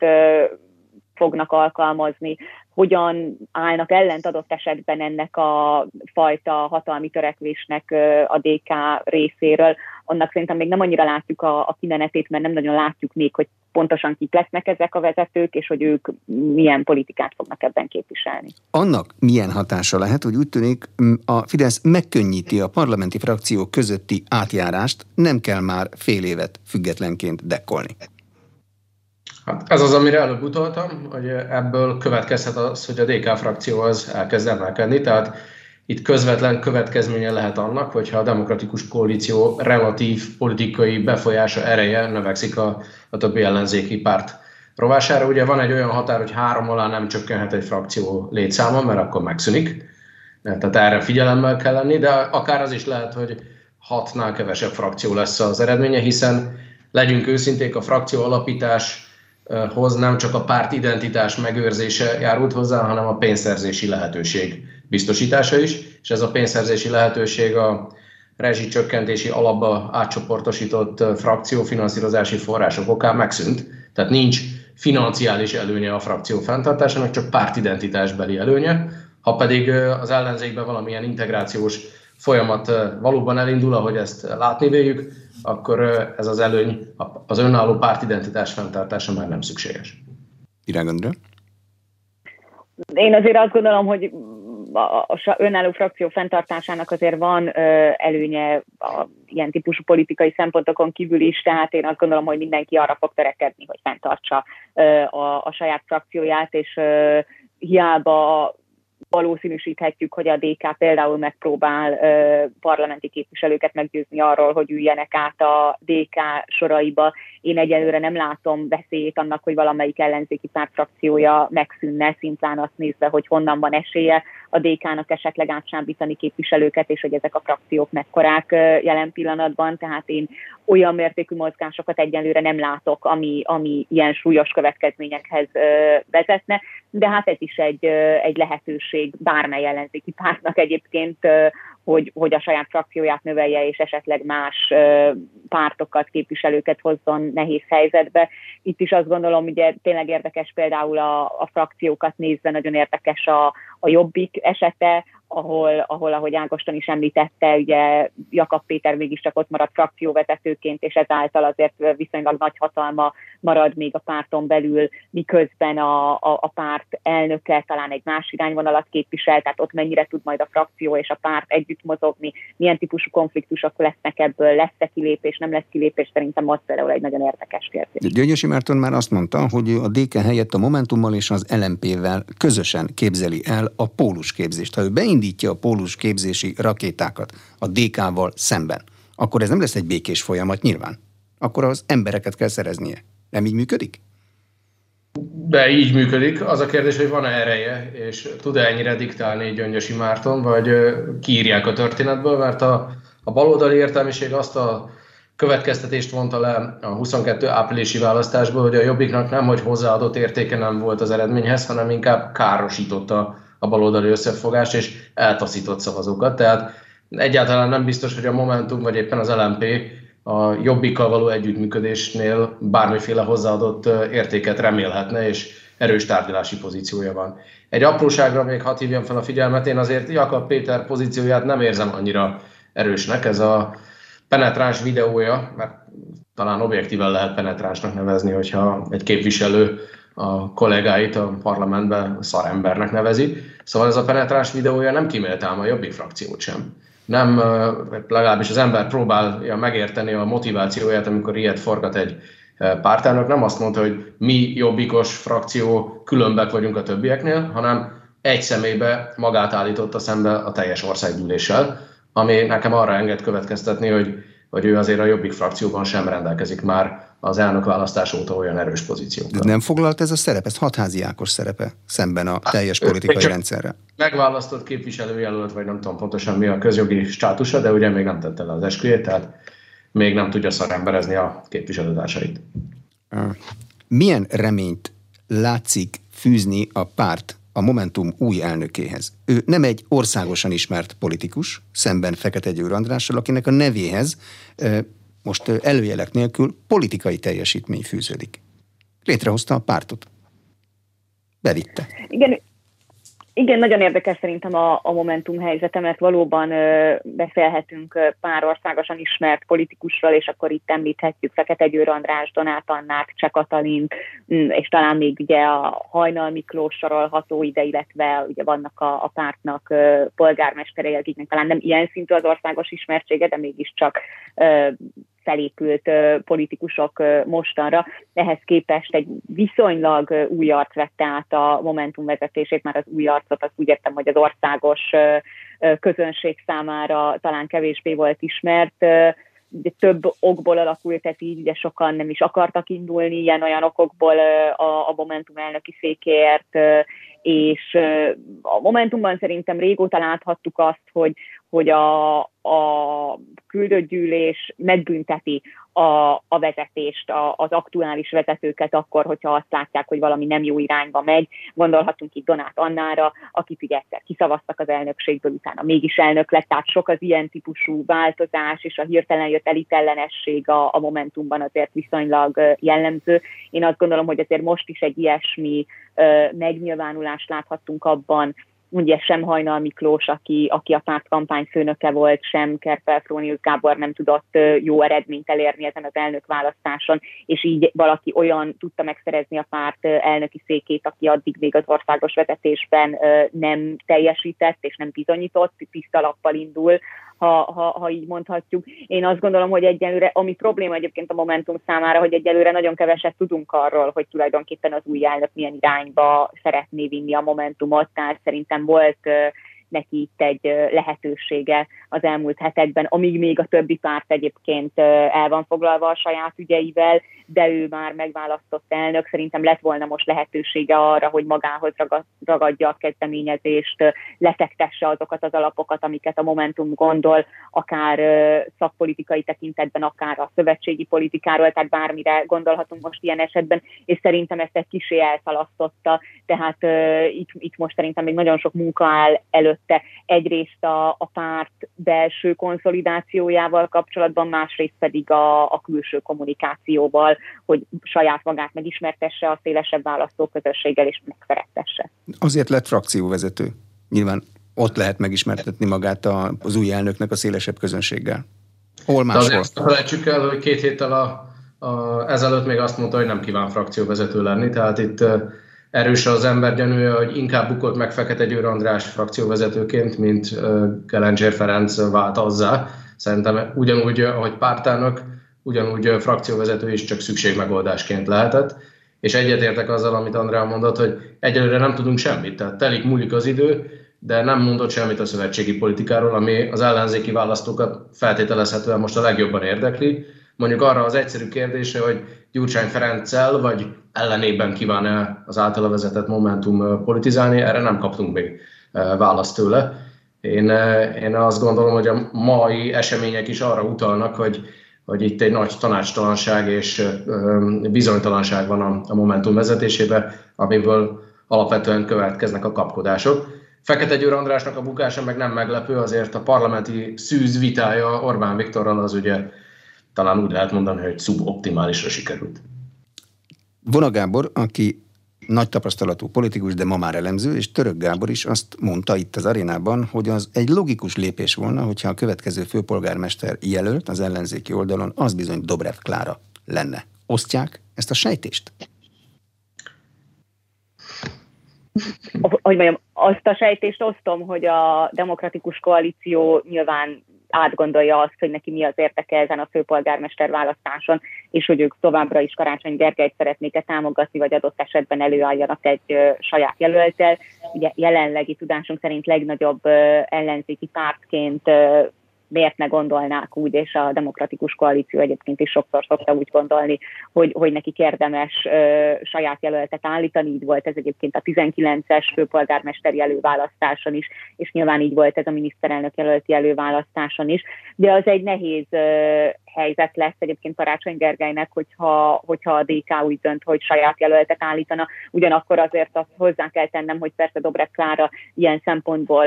fognak alkalmazni, hogyan állnak ellent adott esetben ennek a fajta hatalmi törekvésnek a DK részéről. Annak szerintem még nem annyira látjuk a, a kimenetét, mert nem nagyon látjuk még, hogy pontosan kik lesznek ezek a vezetők, és hogy ők milyen politikát fognak ebben képviselni. Annak milyen hatása lehet, hogy úgy tűnik a Fidesz megkönnyíti a parlamenti frakciók közötti átjárást, nem kell már fél évet függetlenként dekkolni. Hát ez az, amire előbb utaltam, hogy ebből következhet az, hogy a DK frakció az elkezd emelkedni, tehát itt közvetlen következménye lehet annak, hogyha a demokratikus koalíció relatív politikai befolyása ereje növekszik a, a többi ellenzéki párt rovására. Ugye van egy olyan határ, hogy három alá nem csökkenhet egy frakció létszáma, mert akkor megszűnik. Tehát erre figyelemmel kell lenni, de akár az is lehet, hogy hatnál kevesebb frakció lesz az eredménye, hiszen legyünk őszinték, a frakció alapításhoz nem csak a párt identitás megőrzése járult hozzá, hanem a pénzszerzési lehetőség biztosítása is, és ez a pénzszerzési lehetőség a rezsicsökkentési alapba átcsoportosított frakciófinanszírozási források okán megszűnt. Tehát nincs financiális előnye a frakció fenntartásának, csak pártidentitásbeli előnye. Ha pedig az ellenzékben valamilyen integrációs folyamat valóban elindul, ahogy ezt látni véljük, akkor ez az előny, az önálló pártidentitás fenntartása már nem szükséges. Virág Én azért azt gondolom, hogy a önálló frakció fenntartásának azért van előnye a ilyen típusú politikai szempontokon kívül is, tehát én azt gondolom, hogy mindenki arra fog törekedni, hogy fenntartsa a, a saját frakcióját, és hiába valószínűsíthetjük, hogy a DK például megpróbál ö, parlamenti képviselőket meggyőzni arról, hogy üljenek át a DK soraiba. Én egyelőre nem látom veszélyét annak, hogy valamelyik ellenzéki pártfrakciója megszűnne, szintán azt nézve, hogy honnan van esélye a DK-nak esetleg átsábítani képviselőket, és hogy ezek a frakciók mekkorák jelen pillanatban. Tehát én olyan mértékű mozgásokat egyelőre nem látok, ami, ami ilyen súlyos következményekhez vezetne, de hát ez is egy, egy lehetőség bármely ellenzéki pártnak egyébként, hogy, hogy a saját frakcióját növelje, és esetleg más pártokat, képviselőket hozzon nehéz helyzetbe. Itt is azt gondolom, ugye tényleg érdekes például a, a frakciókat nézve, nagyon érdekes a, a jobbik esete, ahol, ahol, ahogy Ágoston is említette, ugye Jakab Péter mégiscsak ott maradt frakcióvezetőként, és ezáltal azért viszonylag nagy hatalma marad még a párton belül, miközben a, a, a párt elnöke talán egy más irányvonalat képvisel, tehát ott mennyire tud majd a frakció és a párt együtt mozogni, milyen típusú konfliktusok lesznek ebből, lesz-e kilépés, nem lesz kilépés, szerintem az például egy nagyon érdekes kérdés. Gyöngyösi Márton már azt mondta, hogy a DK helyett a Momentummal és az LMP-vel közösen képzeli el a pólus képzést. Ha ő beindítja a pólus képzési rakétákat a DK-val szemben, akkor ez nem lesz egy békés folyamat nyilván. Akkor az embereket kell szereznie. Nem így működik? De így működik. Az a kérdés, hogy van-e ereje, és tud-e ennyire diktálni Gyöngyösi Márton, vagy kiírják a történetből, mert a, a baloldali értelmiség azt a következtetést vonta le a 22 áprilisi választásból, hogy a Jobbiknak nem, hogy hozzáadott értéke nem volt az eredményhez, hanem inkább károsította a baloldali összefogást, és eltaszított szavazókat. Tehát egyáltalán nem biztos, hogy a Momentum, vagy éppen az LMP a jobbikkal való együttműködésnél bármiféle hozzáadott értéket remélhetne, és erős tárgyalási pozíciója van. Egy apróságra még hadd hívjam fel a figyelmet, én azért Jakab Péter pozícióját nem érzem annyira erősnek, ez a penetráns videója, mert talán objektíven lehet penetránsnak nevezni, hogyha egy képviselő a kollégáit a parlamentben szarembernek nevezi. Szóval ez a penetráns videója nem kímélte a jobbik frakciót sem nem, legalábbis az ember próbálja megérteni a motivációját, amikor ilyet forgat egy pártának, nem azt mondta, hogy mi jobbikos frakció különbek vagyunk a többieknél, hanem egy személybe magát állította szembe a teljes országgyűléssel, ami nekem arra enged következtetni, hogy, hogy ő azért a jobbik frakcióban sem rendelkezik már az elnök választás óta olyan erős pozícióban. Nem foglalt ez a szerep, ez hatházi Ákos szerepe szemben a teljes hát, politikai rendszerre? Megválasztott képviselőjelölt, vagy nem tudom pontosan mi a közjogi státusa, de ugye még nem tette le az esküjét, tehát még nem tudja szaremberezni a képviselőtársait. Milyen reményt látszik fűzni a párt a Momentum új elnökéhez. Ő nem egy országosan ismert politikus, szemben Fekete Győr Andrással, akinek a nevéhez most előjelek nélkül politikai teljesítmény fűződik. Létrehozta a pártot. Bevitte. Igen, igen, nagyon érdekes szerintem a, a Momentum helyzete, mert valóban ö, beszélhetünk pár országosan ismert politikusról, és akkor itt említhetjük Fekete Győr András, Donát Annát, Cseh Katalint, mm, és talán még ugye a Hajnal Miklós sorolható ide, illetve ugye vannak a, a pártnak ö, polgármesterei, akiknek talán nem ilyen szintű az országos ismertsége, de mégiscsak ö, felépült politikusok mostanra. Ehhez képest egy viszonylag új arc vette át a Momentum vezetését, már az új arcot azt úgy értem, hogy az országos közönség számára talán kevésbé volt ismert, ugye több okból alakult ez így, ugye sokan nem is akartak indulni ilyen-olyan okokból a, a Momentum elnöki székért, és a Momentumban szerintem régóta láthattuk azt, hogy, hogy a, a küldött megbünteti a, a vezetést, a, az aktuális vezetőket akkor, hogyha azt látják, hogy valami nem jó irányba megy. Gondolhatunk itt Donát Annára, akit ugye egyszer kiszavaztak az elnökségből, utána mégis elnök lett, tehát sok az ilyen típusú változás, és a hirtelen jött elitellenesség a, a Momentumban azért viszonylag jellemző. Én azt gondolom, hogy azért most is egy ilyesmi megnyilvánulást láthattunk abban, ugye sem Hajnal Miklós, aki, aki a párt kampányfőnöke volt, sem Kerpel Frónius Gábor nem tudott jó eredményt elérni ezen az elnök választáson, és így valaki olyan tudta megszerezni a párt elnöki székét, aki addig még az országos vezetésben nem teljesített és nem bizonyított, tiszta lappal indul, ha, ha, ha így mondhatjuk. Én azt gondolom, hogy egyelőre, ami probléma egyébként a Momentum számára, hogy egyelőre nagyon keveset tudunk arról, hogy tulajdonképpen az új elnök milyen irányba szeretné vinni a Momentumot, tehát szerintem volt neki itt egy lehetősége az elmúlt hetekben, amíg még a többi párt egyébként el van foglalva a saját ügyeivel, de ő már megválasztott elnök, szerintem lett volna most lehetősége arra, hogy magához ragadja a kezdeményezést, lefektesse azokat az alapokat, amiket a Momentum gondol, akár szakpolitikai tekintetben, akár a szövetségi politikáról, tehát bármire gondolhatunk most ilyen esetben, és szerintem ezt egy kisé elszalasztotta, tehát uh, itt, itt most szerintem még nagyon sok munka áll előtte, egyrészt a, a párt belső konszolidációjával kapcsolatban, másrészt pedig a, a külső kommunikációval, hogy saját magát megismertesse a szélesebb választóközösséggel és megszerettesse. Azért lett frakcióvezető. Nyilván ott lehet megismertetni magát az új elnöknek a szélesebb közönséggel. Hol máshol? De azért felejtsük el, hogy két héttel a, a, ezelőtt még azt mondta, hogy nem kíván frakcióvezető lenni, tehát itt erős az ember gyanúja, hogy inkább bukott meg Fekete Győr András frakcióvezetőként, mint Gelencsér Ferenc vált azzá. Szerintem ugyanúgy, ahogy pártának, ugyanúgy frakcióvezető is csak szükségmegoldásként lehetett. És egyetértek azzal, amit Andrea mondott, hogy egyelőre nem tudunk semmit, tehát telik, múlik az idő, de nem mondott semmit a szövetségi politikáról, ami az ellenzéki választókat feltételezhetően most a legjobban érdekli. Mondjuk arra az egyszerű kérdése, hogy Gyurcsány Ferenccel vagy ellenében kíván-e az általa vezetett Momentum politizálni, erre nem kaptunk még választ tőle. Én, én azt gondolom, hogy a mai események is arra utalnak, hogy hogy itt egy nagy tanácstalanság és bizonytalanság van a Momentum vezetésében, amiből alapvetően következnek a kapkodások. Fekete Győr Andrásnak a bukása meg nem meglepő, azért a parlamenti szűz vitája Orbán Viktorral az ugye talán úgy lehet mondani, hogy szuboptimálisra sikerült. Vona Gábor, aki nagy tapasztalatú politikus, de ma már elemző, és Török Gábor is azt mondta itt az arénában, hogy az egy logikus lépés volna, hogyha a következő főpolgármester jelölt az ellenzéki oldalon, az bizony Dobrev Klára lenne. Osztják ezt a sejtést? Hogy mondjam, azt a sejtést osztom, hogy a demokratikus koalíció nyilván átgondolja azt, hogy neki mi az érteke ezen a főpolgármester választáson, és hogy ők továbbra is Karácsony Gergelyt szeretnék-e támogatni, vagy adott esetben előálljanak egy saját jelöltel. Ugye jelenlegi tudásunk szerint legnagyobb ellenzéki pártként miért ne gondolnák úgy, és a demokratikus koalíció egyébként is sokszor szokta úgy gondolni, hogy, hogy neki érdemes ö, saját jelöltet állítani, így volt ez egyébként a 19-es főpolgármesteri előválasztáson is, és nyilván így volt ez a miniszterelnök jelölti előválasztáson is, de az egy nehéz ö, helyzet lesz egyébként Karácsony Gergelynek, hogyha, hogyha a DK úgy dönt, hogy saját jelöltet állítana. Ugyanakkor azért azt hozzá kell tennem, hogy persze Dobrev Klára ilyen szempontból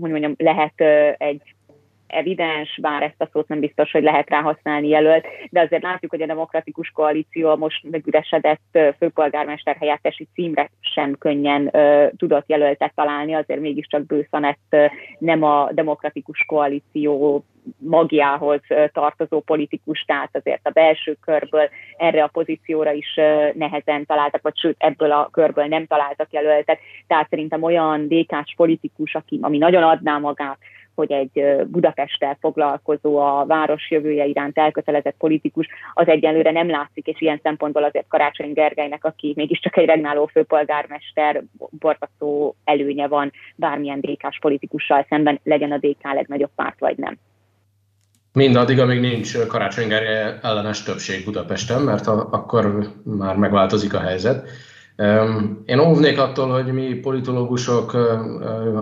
hogy mondjam, lehet egy evidens, bár ezt a szót nem biztos, hogy lehet rá használni jelölt, de azért látjuk, hogy a demokratikus koalíció most megüresedett főpolgármester helyettesi címre sem könnyen tudott jelöltet találni, azért mégiscsak Bőszanett nem a demokratikus koalíció magjához tartozó politikus, tehát azért a belső körből erre a pozícióra is nehezen találtak, vagy sőt ebből a körből nem találtak jelöltet. Tehát szerintem olyan dk politikus, aki, ami nagyon adná magát hogy egy Budapesttel foglalkozó, a város jövője iránt elkötelezett politikus, az egyelőre nem látszik, és ilyen szempontból azért Karácsony Gergelynek, aki mégiscsak egy regnáló főpolgármester, borzasztó előnye van bármilyen DK-s politikussal szemben, legyen a DK legnagyobb párt vagy nem. Mindaddig, amíg nincs Karácsony Gergely ellenes többség Budapesten, mert akkor már megváltozik a helyzet. Én óvnék attól, hogy mi politológusok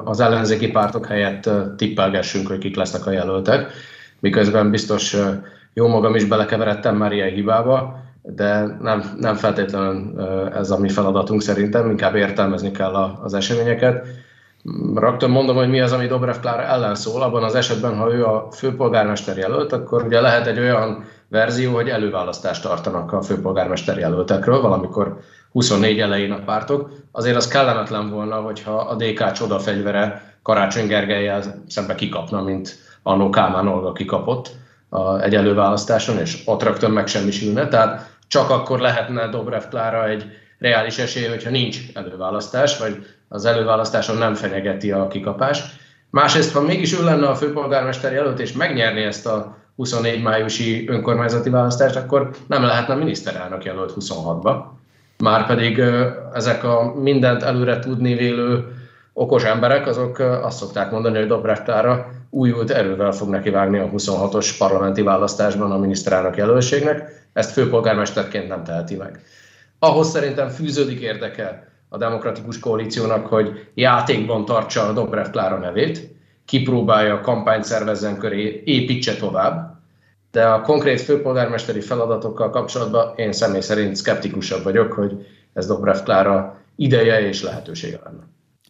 az ellenzéki pártok helyett tippelgessünk, hogy kik lesznek a jelöltek, miközben biztos jó magam is belekeveredtem már ilyen hibába, de nem, nem feltétlenül ez a mi feladatunk szerintem, inkább értelmezni kell az eseményeket. Rögtön mondom, hogy mi az, ami Dobrev Klára ellen szól. Abban az esetben, ha ő a főpolgármester jelölt, akkor ugye lehet egy olyan verzió, hogy előválasztást tartanak a főpolgármester jelöltekről, valamikor 24 elején a pártok. Azért az kellemetlen volna, hogyha a DK csodafegyvere Karácsony Gergelyel szembe kikapna, mint annó Kálmán Olga kikapott a, egy előválasztáson, és ott rögtön megsemmisülne. Tehát csak akkor lehetne Dobrev Klára egy reális esély, hogyha nincs előválasztás, vagy az előválasztáson nem fenyegeti a kikapás. Másrészt, ha mégis ő lenne a főpolgármester jelölt, és megnyerni ezt a 24 májusi önkormányzati választást, akkor nem lehetne miniszterelnök jelölt 26-ba. Márpedig ezek a mindent előre tudni vélő okos emberek, azok azt szokták mondani, hogy Dobrev Klára újult erővel fog nekivágni a 26-os parlamenti választásban a miniszterelnök jelölségnek, ezt főpolgármesterként nem teheti meg. Ahhoz szerintem fűződik érdeke a demokratikus koalíciónak, hogy játékban tartsa a Dobrev Klára nevét, kipróbálja, kampányt szervezzen köré, építse tovább, de a konkrét főpolgármesteri feladatokkal kapcsolatban én személy szerint szkeptikusabb vagyok, hogy ez Dobrev Klára ideje és lehetősége lenne.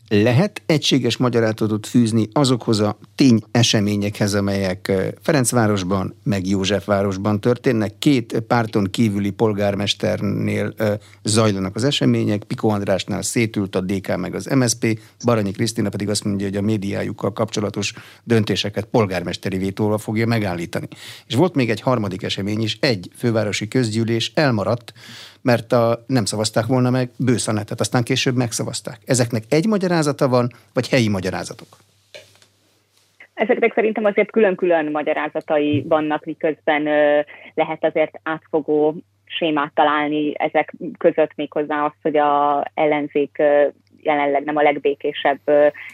Lehet egységes magyarázatot fűzni azokhoz a tény eseményekhez, amelyek Ferencvárosban, meg Józsefvárosban történnek. Két párton kívüli polgármesternél zajlanak az események, Piko Andrásnál szétült a DK meg az MSP, Baranyi Krisztina pedig azt mondja, hogy a médiájukkal kapcsolatos döntéseket polgármesteri vétóval fogja megállítani. És volt még egy harmadik esemény is, egy fővárosi közgyűlés elmaradt, mert a, nem szavazták volna meg bőszanetet, aztán később megszavazták. Ezeknek egy magyarázata van, vagy helyi magyarázatok? Ezeknek szerintem azért külön-külön magyarázatai vannak, miközben lehet azért átfogó sémát találni ezek között méghozzá az, hogy a ellenzék jelenleg nem a legbékésebb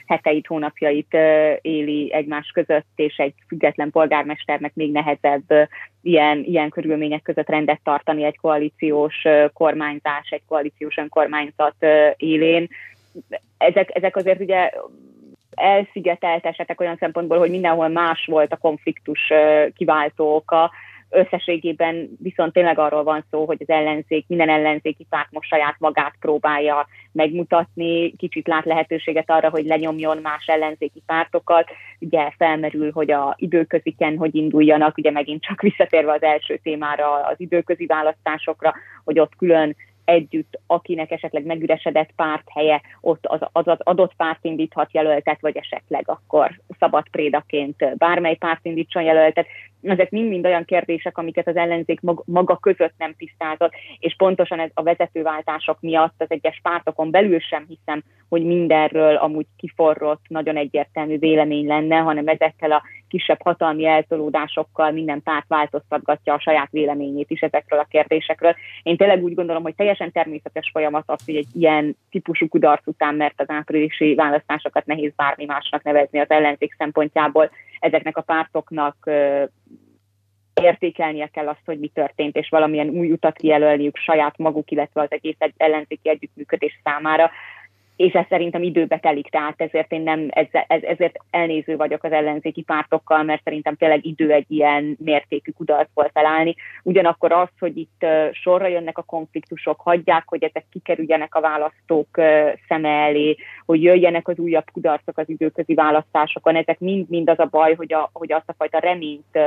heteit, hónapjait éli egymás között, és egy független polgármesternek még nehezebb ilyen, ilyen körülmények között rendet tartani egy koalíciós kormányzás, egy koalíciós önkormányzat élén. Ezek, ezek azért ugye elszigetelt esetek olyan szempontból, hogy mindenhol más volt a konfliktus kiváltó oka, összességében viszont tényleg arról van szó, hogy az ellenzék, minden ellenzéki párt most saját magát próbálja megmutatni, kicsit lát lehetőséget arra, hogy lenyomjon más ellenzéki pártokat. Ugye felmerül, hogy a időköziken hogy induljanak, ugye megint csak visszatérve az első témára, az időközi választásokra, hogy ott külön együtt, akinek esetleg megüresedett párt helye, ott az, az, az adott párt indíthat jelöltet, vagy esetleg akkor szabad prédaként bármely párt indítson jelöltet. Ezek mind-mind olyan kérdések, amiket az ellenzék maga között nem tisztázott, és pontosan ez a vezetőváltások miatt az egyes pártokon belül sem hiszem, hogy mindenről amúgy kiforrott, nagyon egyértelmű vélemény lenne, hanem ezekkel a kisebb hatalmi eltolódásokkal minden párt változtatgatja a saját véleményét is ezekről a kérdésekről. Én tényleg úgy gondolom, hogy teljesen természetes folyamat az, hogy egy ilyen típusú kudarc után, mert az áprilisi választásokat nehéz bármi másnak nevezni az ellenzék szempontjából, ezeknek a pártoknak értékelnie kell azt, hogy mi történt, és valamilyen új utat kijelölniük saját maguk, illetve az egész ellenzéki együttműködés számára és ez szerintem időbe telik, tehát ezért én nem, ez, ez, ezért elnéző vagyok az ellenzéki pártokkal, mert szerintem tényleg idő egy ilyen mértékű kudarcból felállni. Ugyanakkor az, hogy itt sorra jönnek a konfliktusok, hagyják, hogy ezek kikerüljenek a választók szeme elé, hogy jöjjenek az újabb kudarcok az időközi választásokon, ezek mind-mind az a baj, hogy, a, hogy azt a fajta reményt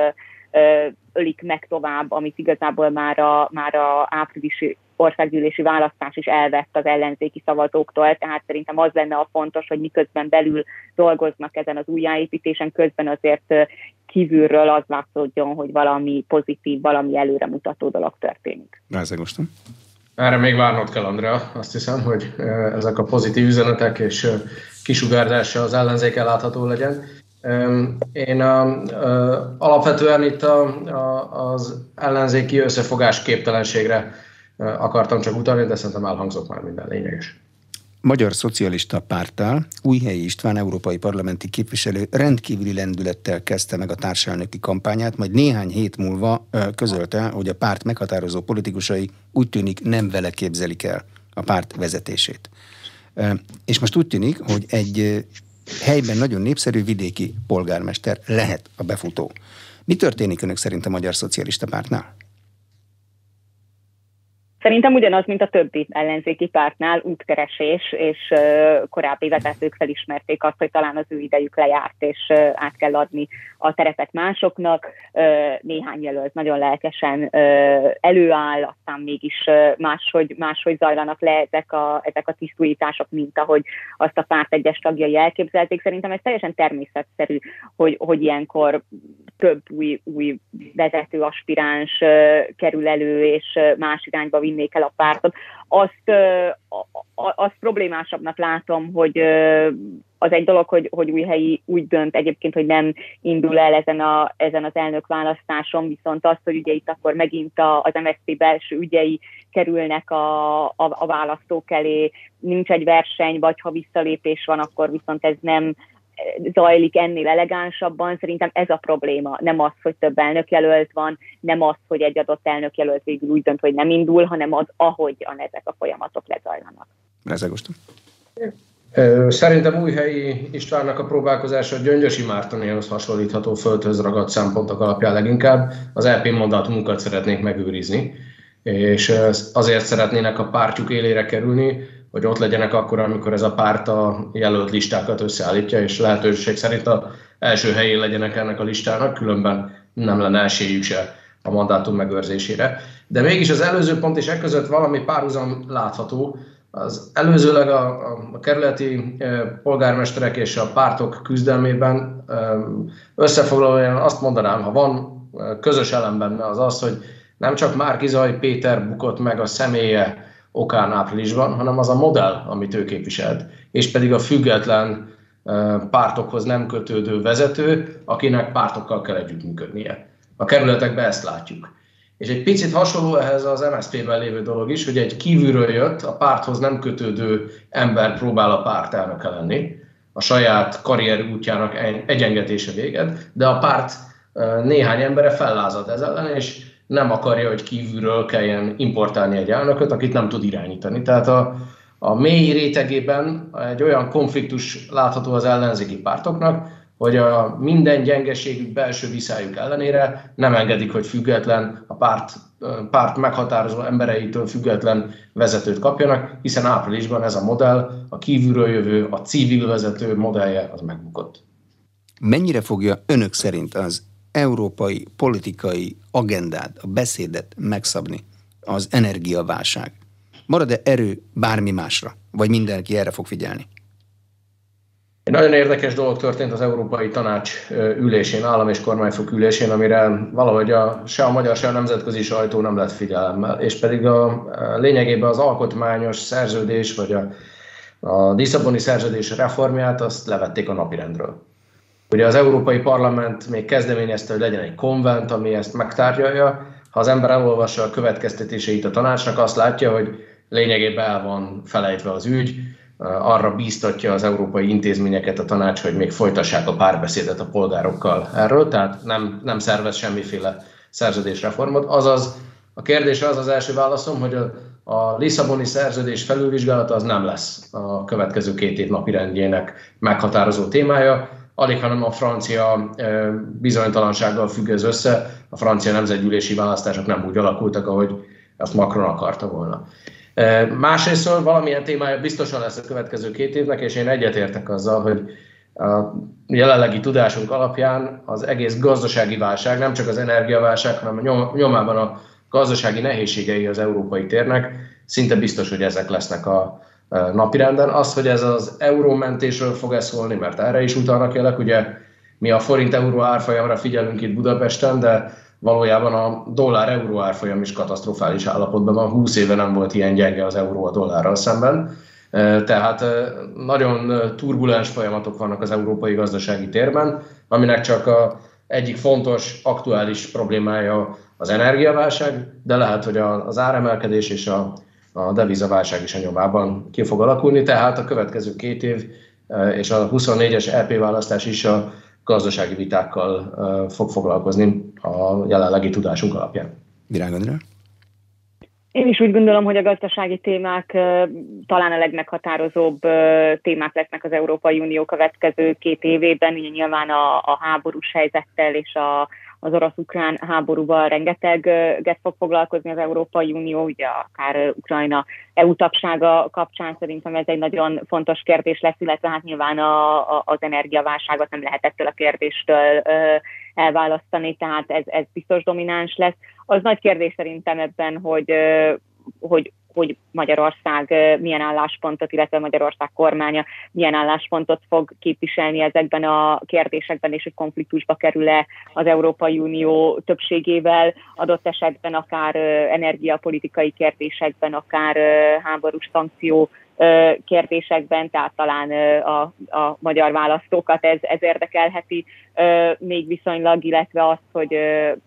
ölik meg tovább, amit igazából már a, már a áprilisi országgyűlési választás is elvett az ellenzéki szavazóktól, tehát szerintem az lenne a fontos, hogy miközben belül dolgoznak ezen az újjáépítésen, közben azért kívülről az látszódjon, hogy valami pozitív, valami előremutató dolog történik. Rázegostam. Erre még várnod kell, Andrea. Azt hiszem, hogy ezek a pozitív üzenetek és kisugárzása az ellenzék látható legyen. Én a, a, alapvetően itt a, a, az ellenzéki összefogás képtelenségre akartam csak utalni, de szerintem elhangzott már minden lényeges. Magyar Szocialista Pártál Újhelyi István európai parlamenti képviselő rendkívüli lendülettel kezdte meg a társelnöki kampányát, majd néhány hét múlva közölte, hogy a párt meghatározó politikusai úgy tűnik nem vele képzelik el a párt vezetését. És most úgy tűnik, hogy egy helyben nagyon népszerű vidéki polgármester lehet a befutó. Mi történik önök szerint a Magyar Szocialista Pártnál? Szerintem ugyanaz, mint a többi ellenzéki pártnál, útkeresés, és korábbi vezetők felismerték azt, hogy talán az ő idejük lejárt, és át kell adni a terepet másoknak. Néhány jelölt nagyon lelkesen előáll, aztán mégis máshogy, máshogy zajlanak le ezek a, ezek a tisztújítások, mint ahogy azt a párt egyes tagjai elképzelték. Szerintem ez teljesen természetszerű, hogy, hogy ilyenkor több új, új vezető aspiráns kerül elő, és más irányba vinnék el a pártot. Azt, azt problémásabbnak látom, hogy az egy dolog, hogy, hogy új helyi úgy dönt egyébként, hogy nem indul el ezen, a, ezen az elnök választáson, viszont az, hogy ugye itt akkor megint a, az MSZP belső ügyei kerülnek a, a, a választók elé, nincs egy verseny, vagy ha visszalépés van, akkor viszont ez nem, zajlik ennél elegánsabban. Szerintem ez a probléma. Nem az, hogy több elnökjelölt van, nem az, hogy egy adott elnökjelölt végül úgy dönt, hogy nem indul, hanem az, ahogyan ezek a folyamatok lezajlanak. Rezegoston. Szerintem Újhelyi Istvánnak a próbálkozása a Gyöngyösi Mártonéhoz hasonlítható földhöz ragadt szempontok alapján leginkább. Az LP mandátumunkat szeretnék megőrizni, és azért szeretnének a pártjuk élére kerülni, hogy ott legyenek akkor, amikor ez a párt a jelölt listákat összeállítja, és lehetőség szerint a első helyén legyenek ennek a listának, különben nem lenne esélyük se a mandátum megőrzésére. De mégis az előző pont és e között valami párhuzam látható. Az előzőleg a, a, kerületi polgármesterek és a pártok küzdelmében összefoglalóan azt mondanám, ha van közös elem benne, az az, hogy nem csak Márkizaj Péter bukott meg a személye okán áprilisban, hanem az a modell, amit ő képviselt, és pedig a független pártokhoz nem kötődő vezető, akinek pártokkal kell együttműködnie. A kerületekben ezt látjuk. És egy picit hasonló ehhez az MSZP-ben lévő dolog is, hogy egy kívülről jött, a párthoz nem kötődő ember próbál a párt elnöke lenni, a saját karrier útjának egyengetése véget, de a párt néhány embere fellázad ez ellen, és nem akarja, hogy kívülről kelljen importálni egy elnököt, akit nem tud irányítani. Tehát a, a mély rétegében egy olyan konfliktus látható az ellenzéki pártoknak, hogy a minden gyengeségük, belső viszályuk ellenére nem engedik, hogy független, a párt, párt meghatározó embereitől független vezetőt kapjanak, hiszen áprilisban ez a modell, a kívülről jövő, a civil vezető modellje az megbukott. Mennyire fogja önök szerint az európai politikai agendát, a beszédet megszabni az energiaválság? Marad-e erő bármi másra? Vagy mindenki erre fog figyelni? Egy nagyon érdekes dolog történt az Európai Tanács ülésén, állam és kormányfok ülésén, amire valahogy a, se a magyar, se a nemzetközi sajtó nem lett figyelemmel, és pedig a, a lényegében az alkotmányos szerződés, vagy a, a Lisszaboni szerződés reformját azt levették a napirendről. Ugye az Európai Parlament még kezdeményezte, hogy legyen egy konvent, ami ezt megtárgyalja. Ha az ember elolvassa a következtetéseit a tanácsnak, azt látja, hogy lényegében el van felejtve az ügy, arra bíztatja az európai intézményeket a tanács, hogy még folytassák a párbeszédet a polgárokkal erről, tehát nem, nem szervez semmiféle szerződésreformot. Azaz a kérdés az az első válaszom, hogy a, a Lisszaboni szerződés felülvizsgálata az nem lesz a következő két év napi rendjének meghatározó témája alig, hanem a francia bizonytalansággal függ ez össze. A francia nemzetgyűlési választások nem úgy alakultak, ahogy azt Macron akarta volna. Másrészt valamilyen témája biztosan lesz a következő két évnek, és én egyetértek azzal, hogy a jelenlegi tudásunk alapján az egész gazdasági válság, nem csak az energiaválság, hanem a nyomában a gazdasági nehézségei az európai térnek, szinte biztos, hogy ezek lesznek a, napirenden. Az, hogy ez az eurómentésről fog ez szólni, mert erre is utalnak jelek, ugye mi a forint-euró árfolyamra figyelünk itt Budapesten, de valójában a dollár-euró árfolyam is katasztrofális állapotban van. 20 éve nem volt ilyen gyenge az euró a dollárral szemben. Tehát nagyon turbulens folyamatok vannak az európai gazdasági térben, aminek csak a egyik fontos, aktuális problémája az energiaválság, de lehet, hogy az áremelkedés és a, a devizaválság is a nyomában ki fog alakulni, tehát a következő két év és a 24-es EP választás is a gazdasági vitákkal fog foglalkozni a jelenlegi tudásunk alapján. Virág Andrá? Én is úgy gondolom, hogy a gazdasági témák talán a legmeghatározóbb témák lesznek az Európai Unió következő két évében. Nyilván a, a háborús helyzettel és a, az orosz-ukrán háborúval rengeteget fog foglalkozni az Európai Unió, ugye akár Ukrajna EU tagsága kapcsán szerintem ez egy nagyon fontos kérdés lesz, illetve hát nyilván a, a, az energiaválságot nem lehet ettől a kérdéstől elválasztani, tehát ez, ez biztos domináns lesz. Az nagy kérdés szerintem ebben, hogy, hogy hogy Magyarország milyen álláspontot, illetve Magyarország kormánya milyen álláspontot fog képviselni ezekben a kérdésekben, és hogy konfliktusba kerül-e az Európai Unió többségével, adott esetben akár energiapolitikai kérdésekben, akár háborús szankció kérdésekben, tehát talán a, a magyar választókat ez, ez érdekelheti még viszonylag, illetve azt, hogy,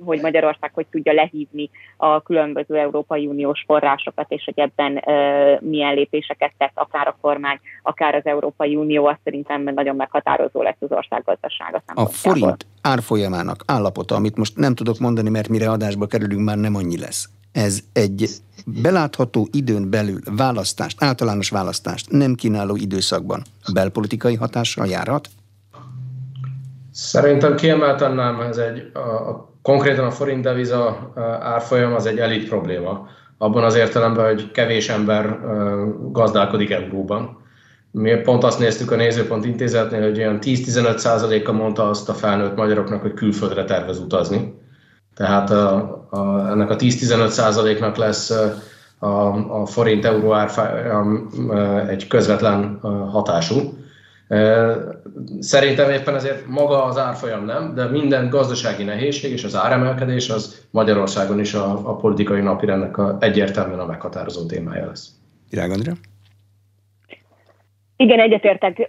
hogy Magyarország hogy tudja lehívni a különböző Európai Uniós forrásokat, és hogy ebben milyen lépéseket tesz akár a kormány, akár az Európai Unió, azt szerintem nagyon meghatározó lesz az ország gazdasága A forint árfolyamának állapota, amit most nem tudok mondani, mert mire adásba kerülünk, már nem annyi lesz ez egy belátható időn belül választást, általános választást nem kínáló időszakban belpolitikai hatással járhat? Szerintem kiemelten nem, ez egy, a, a, konkrétan a forint deviza árfolyam az egy elit probléma. Abban az értelemben, hogy kevés ember gazdálkodik euróban. Mi pont azt néztük a Nézőpont intézetnél, hogy olyan 10-15 a mondta azt a felnőtt magyaroknak, hogy külföldre tervez utazni tehát a, a, ennek a 10-15 százaléknak lesz a, a forint-euró árfolyam egy közvetlen hatású. Szerintem éppen ezért maga az árfolyam nem, de minden gazdasági nehézség és az áremelkedés az Magyarországon is a, a politikai napirendnek a, egyértelműen a meghatározó témája lesz. Virág Andrea? Igen, egyetértek,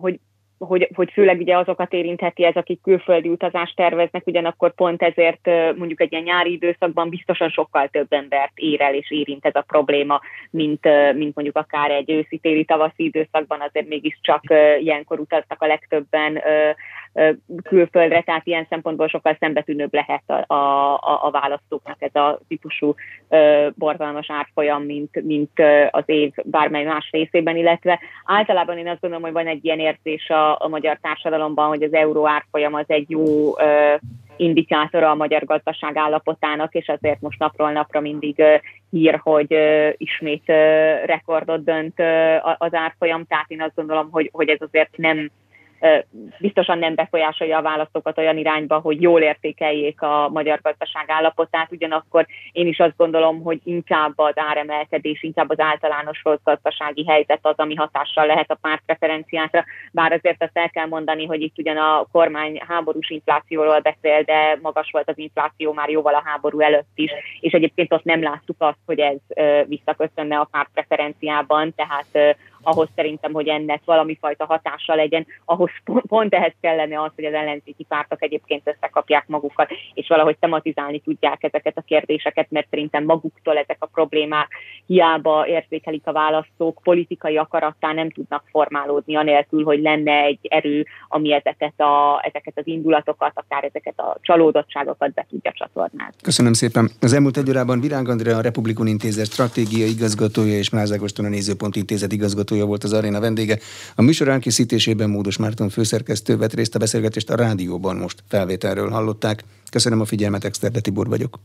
hogy hogy, hogy főleg ugye azokat érintheti ez, akik külföldi utazást terveznek, ugyanakkor pont ezért mondjuk egy ilyen nyári időszakban biztosan sokkal több embert ér el és érint ez a probléma, mint, mint mondjuk akár egy őszi-téli tavaszi időszakban, azért mégiscsak ilyenkor utaztak a legtöbben külföldre, tehát ilyen szempontból sokkal szembetűnőbb lehet a, a, a választóknak ez a típusú borzalmas árfolyam, mint, mint az év bármely más részében, illetve általában én azt gondolom, hogy van egy ilyen érzés a, a magyar társadalomban, hogy az euró árfolyam az egy jó indikátora a magyar gazdaság állapotának, és azért most napról napra mindig hír, hogy ismét rekordot dönt az árfolyam, tehát én azt gondolom, hogy, hogy ez azért nem biztosan nem befolyásolja a választókat olyan irányba, hogy jól értékeljék a magyar gazdaság állapotát, ugyanakkor én is azt gondolom, hogy inkább az áremelkedés, inkább az általános rossz gazdasági helyzet az, ami hatással lehet a pártpreferenciákra, bár azért azt el kell mondani, hogy itt ugyan a kormány háborús inflációról beszél, de magas volt az infláció már jóval a háború előtt is, és egyébként ott nem láttuk azt, hogy ez visszaköszönne a pártpreferenciában, tehát ahhoz szerintem, hogy ennek valami fajta hatása legyen, ahhoz pont ehhez kellene az, hogy az ellenzéki pártok egyébként összekapják magukat, és valahogy tematizálni tudják ezeket a kérdéseket, mert szerintem maguktól ezek a problémák hiába érzékelik a választók, politikai akarattá nem tudnak formálódni, anélkül, hogy lenne egy erő, ami ezeket, a, ezeket az indulatokat, akár ezeket a csalódottságokat be tudja csatornázni. Köszönöm szépen. Az elmúlt egy órában Virág Andrea, a Republikon Intézet stratégiai igazgatója és Mrázágoston a Nézőpont Intézet igazgatója igazgatója volt az aréna vendége. A műsor elkészítésében Módos Márton főszerkesztő vett részt a beszélgetést a rádióban most felvételről hallották. Köszönöm a figyelmet, Exterde Tibor vagyok.